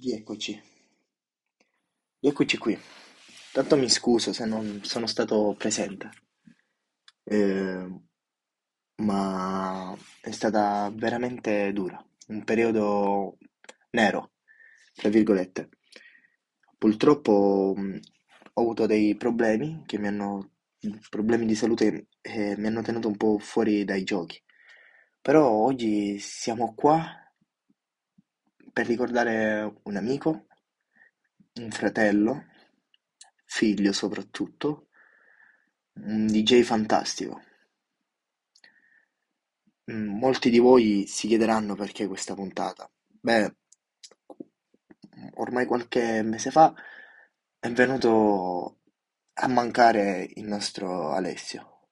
Rieccoci, rieccoci qui. Tanto mi scuso se non sono stato presente, eh, ma è stata veramente dura, un periodo nero, tra virgolette. Purtroppo mh, ho avuto dei problemi che mi hanno, problemi di salute e mi hanno tenuto un po' fuori dai giochi. Però oggi siamo qua per ricordare un amico, un fratello, figlio soprattutto, un DJ fantastico. Mm, Molti di voi si chiederanno perché questa puntata. Beh, ormai qualche mese fa è venuto a mancare il nostro Alessio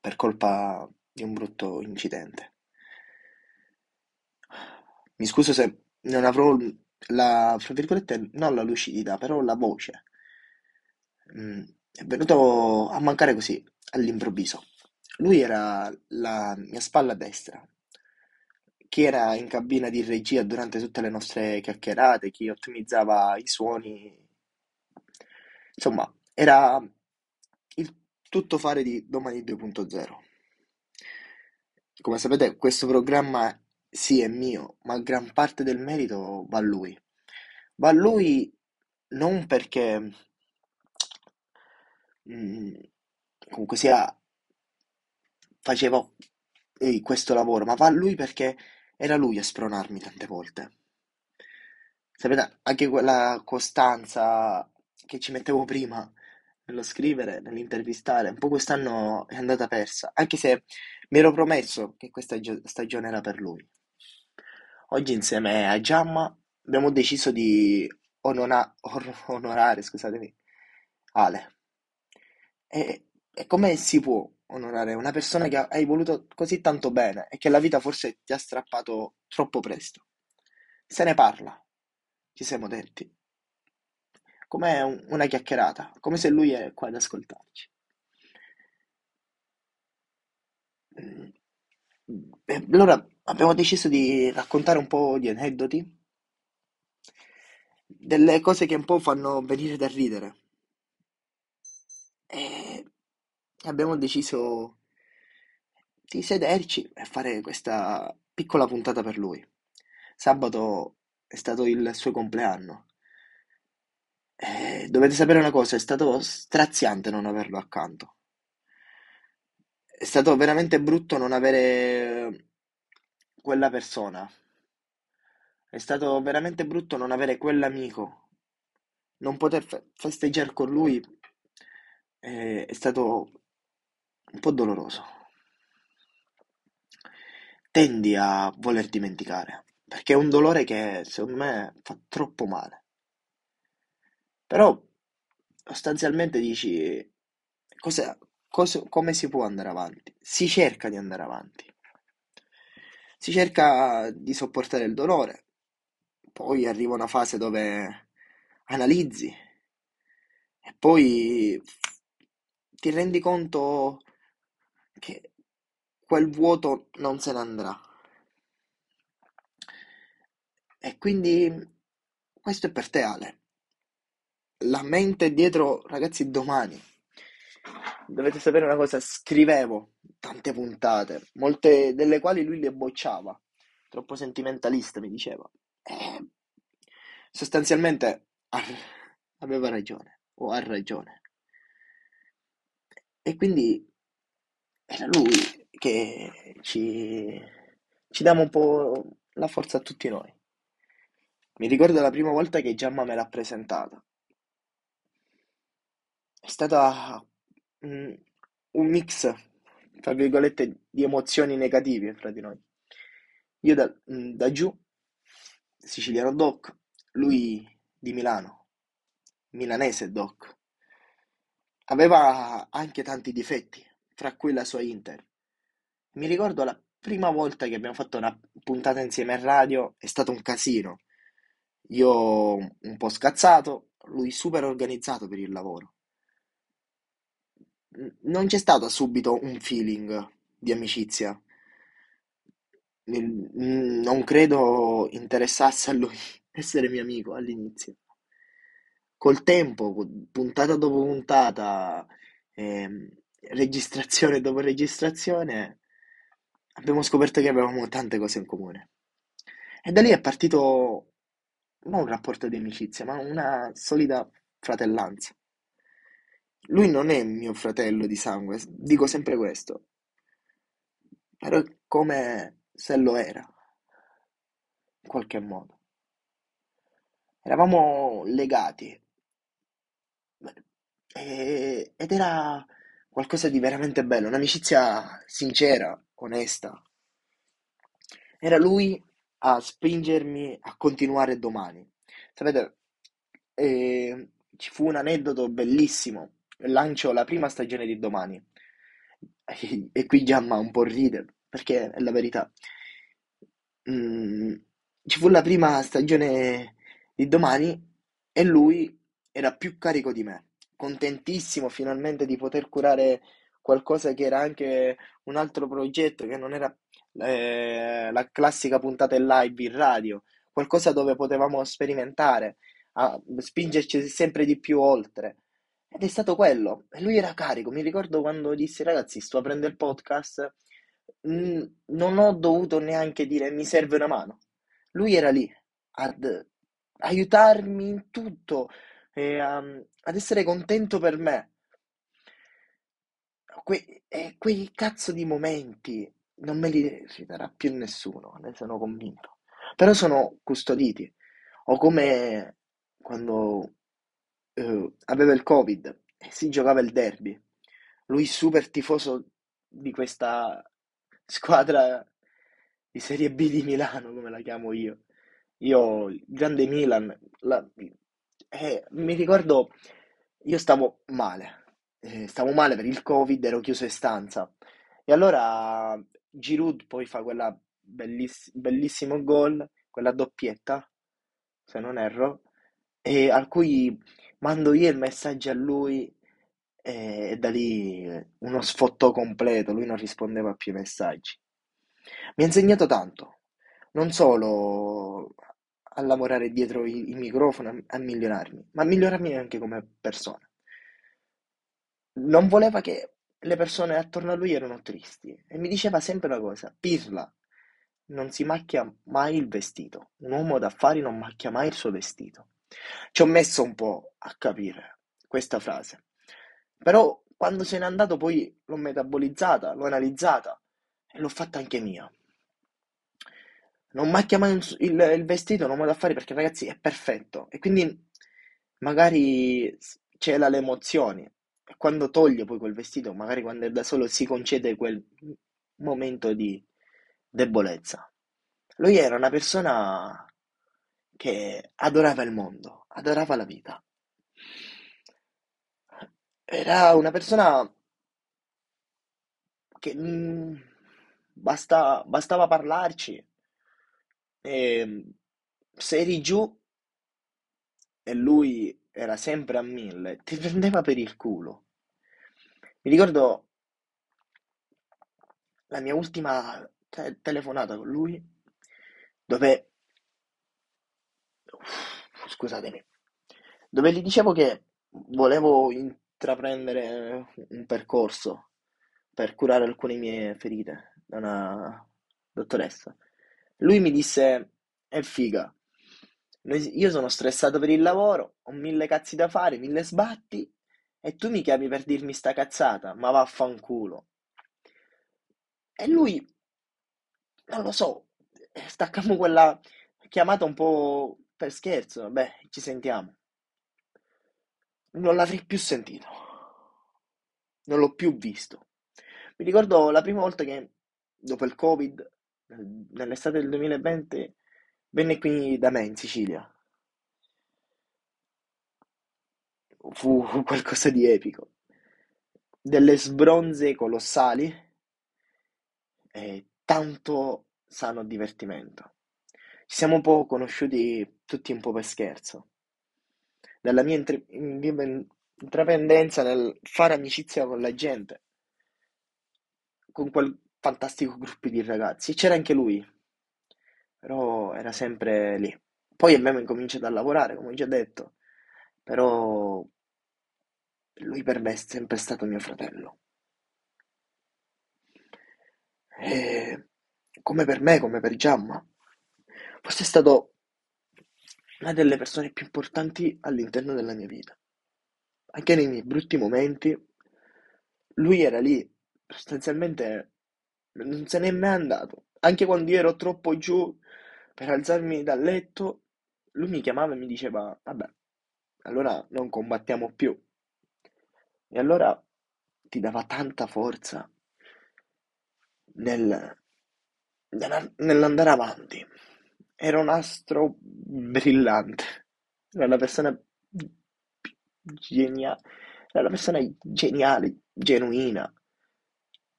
per colpa di un brutto incidente. Mi scuso se non avrò la, fra virgolette, non la lucidità, però la voce. Mm, È venuto a mancare così, all'improvviso. Lui era la mia spalla destra, chi era in cabina di regia durante tutte le nostre chiacchierate, chi ottimizzava i suoni, insomma, era il tuttofare di Domani 2.0. Come sapete, questo programma sì è mio, ma gran parte del merito va a lui. Va a lui non perché mm, comunque sia faceva eh, questo lavoro, ma va a lui perché era lui a spronarmi tante volte. Sapete, anche quella costanza che ci mettevo prima nello scrivere, nell'intervistare, un po' quest'anno è andata persa, anche se mi ero promesso che questa gio- stagione era per lui. Oggi insieme a Giamma abbiamo deciso di or- onorare, scusatemi, Ale. E, e come si può onorare una persona che hai voluto così tanto bene e che la vita forse ti ha strappato troppo presto? Se ne parla, ci siamo detti, come un- una chiacchierata, come se lui è qua ad ascoltarci. Mm, allora abbiamo deciso di raccontare un po' di aneddoti, delle cose che un po' fanno venire da ridere. E abbiamo deciso di sederci e fare questa piccola puntata per lui. Sabato è stato il suo compleanno. E dovete sapere una cosa, è stato straziante non averlo accanto. È stato veramente brutto non avere quella persona. È stato veramente brutto non avere quell'amico. Non poter fe- festeggiare con lui è stato un po' doloroso. Tendi a voler dimenticare, perché è un dolore che secondo me fa troppo male. Però sostanzialmente dici cosa, cosa- come si può andare avanti? Si cerca di andare avanti, si cerca di sopportare il dolore, poi arriva una fase dove analizzi e poi ti rendi conto che quel vuoto non se ne andrà. E quindi questo è per te, Ale. La mente dietro, ragazzi, domani. Dovete sapere una cosa, scrivevo tante puntate, molte delle quali lui le bocciava, troppo sentimentalista, mi diceva. E sostanzialmente ha- aveva ragione, o ha ragione. E quindi era lui che ci, ci dava un po' la forza a tutti noi. Mi ricordo la prima volta che Giamma me l'ha presentata. È stata un mix, tra virgolette, di emozioni negative fra di noi. Io da, mm, da giù, siciliano doc, lui di Milano, milanese doc. Aveva anche tanti difetti, tra cui la sua Inter. Mi ricordo la prima volta che abbiamo fatto una puntata insieme a radio, è stato un casino. Io un po' scazzato, lui super organizzato per il lavoro. Non c'è stato subito un feeling di amicizia. Non credo interessasse a lui essere mio amico all'inizio. Col tempo, puntata dopo puntata, ehm, registrazione dopo registrazione, abbiamo scoperto che avevamo tante cose in comune. E da lì è partito non un rapporto di amicizia, ma una solida fratellanza. Lui non è mio fratello di sangue, dico sempre questo, però è come se lo era, in qualche modo. Eravamo legati e- ed era qualcosa di veramente bello, un'amicizia sincera, onesta. Era lui a spingermi a continuare domani. Sapete, eh, ci fu un aneddoto bellissimo. Lancio la prima stagione di domani. E, qui Giamma un po' ride, perché è la verità. Mm, ci fu la prima stagione di domani e lui era più carico di me, contentissimo finalmente di poter curare qualcosa che era anche un altro progetto, che non era eh, la classica puntata in live in radio, qualcosa dove potevamo sperimentare, a spingerci sempre di più oltre. Ed è stato quello. E lui era carico. Mi ricordo quando dissi, ragazzi, sto aprendo il podcast, non ho dovuto neanche dire mi serve una mano. Lui era lì ad aiutarmi in tutto e a- ad essere contento per me. Que- e quei cazzo di momenti non me li ridarà più nessuno, ne sono convinto. Però sono custoditi. O come quando eh, aveva il Covid e si giocava il derby. Lui super tifoso di questa squadra di Serie B di Milano, come la chiamo io. Io, il grande Milan, la- eh, mi ricordo, io stavo male, eh, stavo male per il Covid, ero chiuso in stanza. E allora Giroud poi fa quella belliss- bellissimo gol, quella doppietta, se non erro, e al cui mando io il messaggio a lui e, e da lì uno sfottò completo, lui non rispondeva più ai messaggi. Mi ha insegnato tanto, non solo a lavorare dietro i, i microfoni, a, a migliorarmi, ma a migliorarmi anche come persona. Non voleva che le persone attorno a lui erano tristi e mi diceva sempre una cosa, Pirla, non si macchia mai il vestito, un uomo d'affari non macchia mai il suo vestito. Ci ho messo un po' a capire questa frase, però quando se n'è andato poi l'ho metabolizzata, l'ho analizzata e l'ho fatta anche mia. Non macchia mai il, il vestito, non modo da fare perché ragazzi è perfetto e quindi magari cela le emozioni e quando toglie poi quel vestito, magari quando è da solo si concede quel momento di debolezza. Lui era una persona che adorava il mondo, adorava la vita. Era una persona che mm, basta- bastava parlarci e se eri giù e lui era sempre a mille, ti prendeva per il culo. Mi ricordo la mia ultima te- telefonata con lui, dove, scusatemi, dove gli dicevo che volevo intraprendere un percorso per curare alcune mie ferite da una dottoressa. Lui mi disse, è figa, io sono stressato per il lavoro, ho mille cazzi da fare, mille sbatti, e tu mi chiami per dirmi sta cazzata, ma vaffanculo. E lui, non lo so, staccammo quella chiamata un po' per scherzo, vabbè, ci sentiamo. Non l'avrei più sentito, non l'ho più visto. Mi ricordo la prima volta che, dopo il Covid, nel- nell'estate del 2020, venne qui da me in Sicilia. Fu qualcosa di epico. Delle sbronze colossali e tanto sano divertimento. Ci siamo un po' conosciuti tutti un po' per scherzo. Dalla mia intre- in- intraprendenza nel fare amicizia con la gente, con quel fantastico gruppo di ragazzi. C'era anche lui, però era sempre lì. Poi a me mi incominciato a lavorare, come ho già detto, però lui per me è sempre stato mio fratello. E come per me, come per Giamma, forse è stato una delle persone più importanti all'interno della mia vita. Anche nei miei brutti momenti, lui era lì, sostanzialmente non se n'è mai andato. Anche quando io ero troppo giù per alzarmi dal letto, lui mi chiamava e mi diceva, vabbè, allora non combattiamo più. E allora ti dava tanta forza nel, nella- nell'andare avanti. Era un astro brillante. Era una persona geniale. Era una persona geniale, genuina.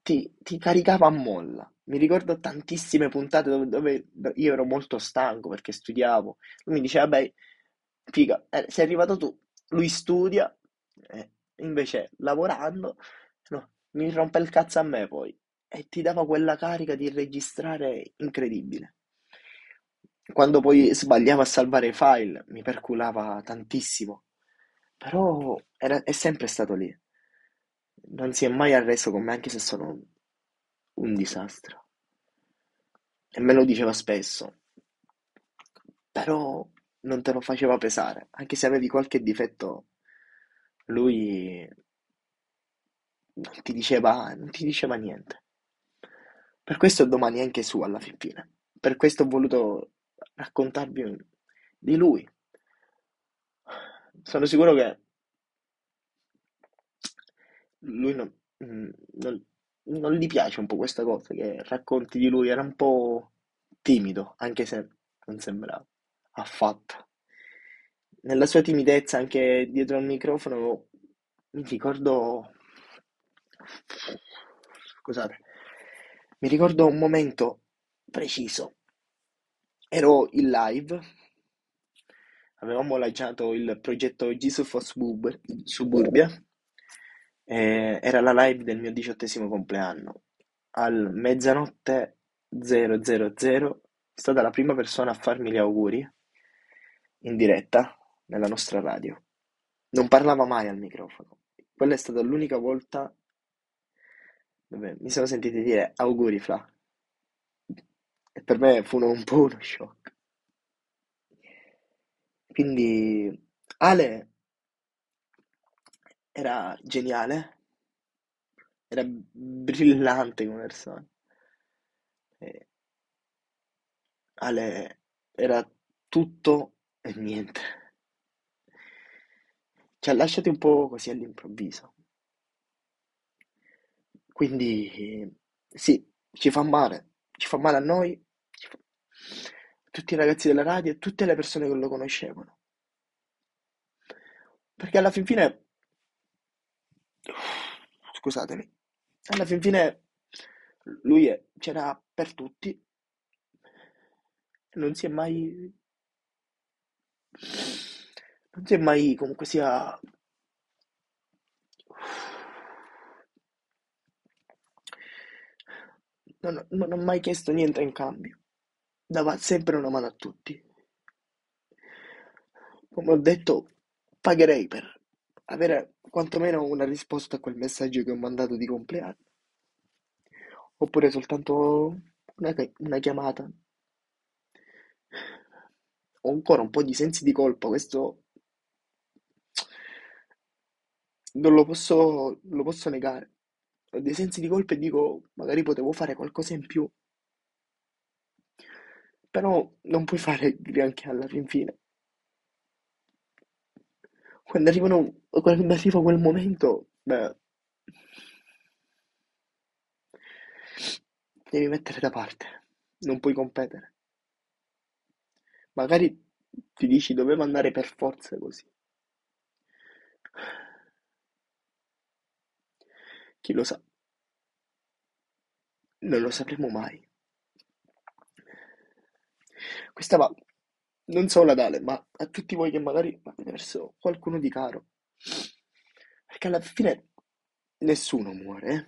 Ti, ti caricava a molla. Mi ricordo tantissime puntate dove, dove io ero molto stanco perché studiavo. Lui mi diceva, beh, figa, eh, sei arrivato tu. Lui studia, eh, invece lavorando, no, mi rompe il cazzo a me poi. E ti dava quella carica di registrare incredibile. Quando poi sbagliavo a salvare i file, mi perculava tantissimo. Però era- è sempre stato lì. Non si è mai arreso con me, anche se sono un disastro. E me lo diceva spesso. Però non te lo faceva pesare. Anche se avevi qualche difetto, lui non ti diceva, non ti diceva niente. Per questo domani è anche su alla fin fine. Per questo ho voluto raccontarvi di lui. Sono sicuro che lui non, non- non gli piace un po' questa cosa, che racconti di lui, era un po' timido, anche se non sembrava affatto. Nella sua timidezza, anche dietro al microfono, mi ricordo... Scusate, mi ricordo un momento preciso. Ero in live, avevamo lanciato il progetto Jesus for Subur- Suburbia, e era la live del mio diciottesimo compleanno. Al mezzanotte 000 è stata la prima persona a farmi gli auguri in diretta nella nostra radio. Non parlava mai al microfono. Quella è stata l'unica volta dove mi sono sentiti dire auguri Fla. E per me fu un po' uno shock. Quindi Ale era geniale, era brillante come persona. E Ale era tutto e niente. Ci ha lasciati un po' così all'improvviso. Quindi sì, ci fa male, ci fa male a noi, tutti i ragazzi della radio e tutte le persone che lo conoscevano. Perché alla fin fine, scusatemi, alla fin fine lui è- c'era per tutti, non si è mai, non si è mai comunque sia, non, non ha mai chiesto niente in cambio, dava sempre una mano a tutti. Come ho detto, pagherei per avere quantomeno una risposta a quel messaggio che ho mandato di compleanno, oppure soltanto una, una chiamata. Ho ancora un po' di sensi di colpa, questo non lo posso, lo posso negare. Ho dei sensi di colpa e dico, magari potevo fare qualcosa in più, però non puoi fare granché alla fin fine. Quando arrivano, quando arriva quel momento, beh, devi mettere da parte, non puoi competere. Magari ti dici doveva andare per forza così. Chi lo sa? Non lo sapremo mai. Questa va non solo ad Ale, ma a tutti voi che magari avete perso qualcuno di caro. Perché alla fine nessuno muore, eh?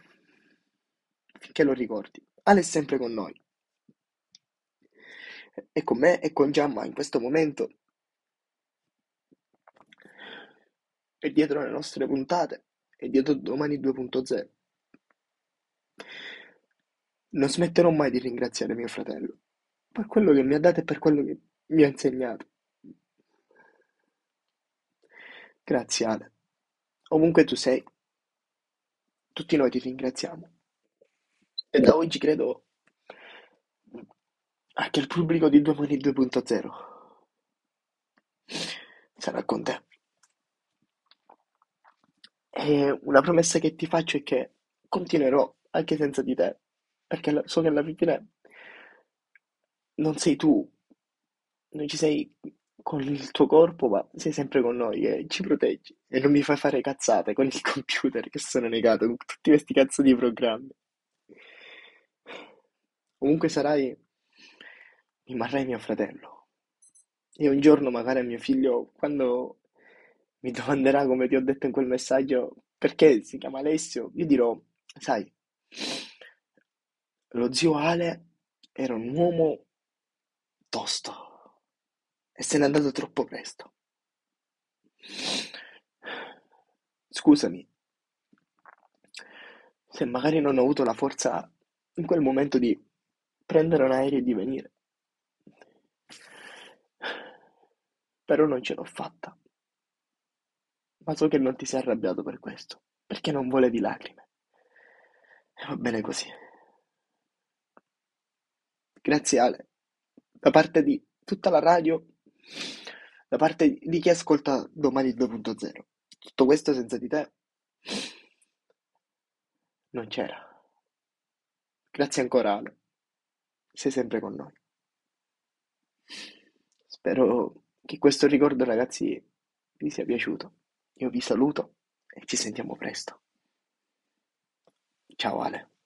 Finché lo ricordi. Ale è sempre con noi. è con me e con Giamma in questo momento e dietro le nostre puntate e dietro Domani 2.0. Non smetterò mai di ringraziare mio fratello per quello che mi ha dato e per quello che mi ha insegnato. Grazie Ale. Ovunque tu sei, tutti noi ti ringraziamo. E da oggi credo anche il pubblico di Domani 2.0 sarà con te. E una promessa che ti faccio è che continuerò anche senza di te, perché so che alla fine non sei tu, non ci sei con il tuo corpo, ma sei sempre con noi e ci proteggi e non mi fai fare cazzate con il computer che sono negato con tutti questi cazzo di programmi. Comunque sarai, rimarrai mio fratello. E un giorno magari mio figlio, quando mi domanderà, come ti ho detto in quel messaggio, perché si chiama Alessio, io dirò, sai, lo zio Ale era un uomo tosto e se n'è andato troppo presto. Scusami se magari non ho avuto la forza in quel momento di prendere un aereo e di venire. Però non ce l'ho fatta. Ma so che non ti sei arrabbiato per questo, perché non volevi lacrime. E va bene così. Grazie Ale, da parte di tutta la radio, da parte di chi ascolta Domani 2.0. Tutto questo senza di te non c'era. Grazie ancora Ale, sei sempre con noi. Spero che questo ricordo ragazzi vi sia piaciuto. Io vi saluto e ci sentiamo presto. Ciao Ale.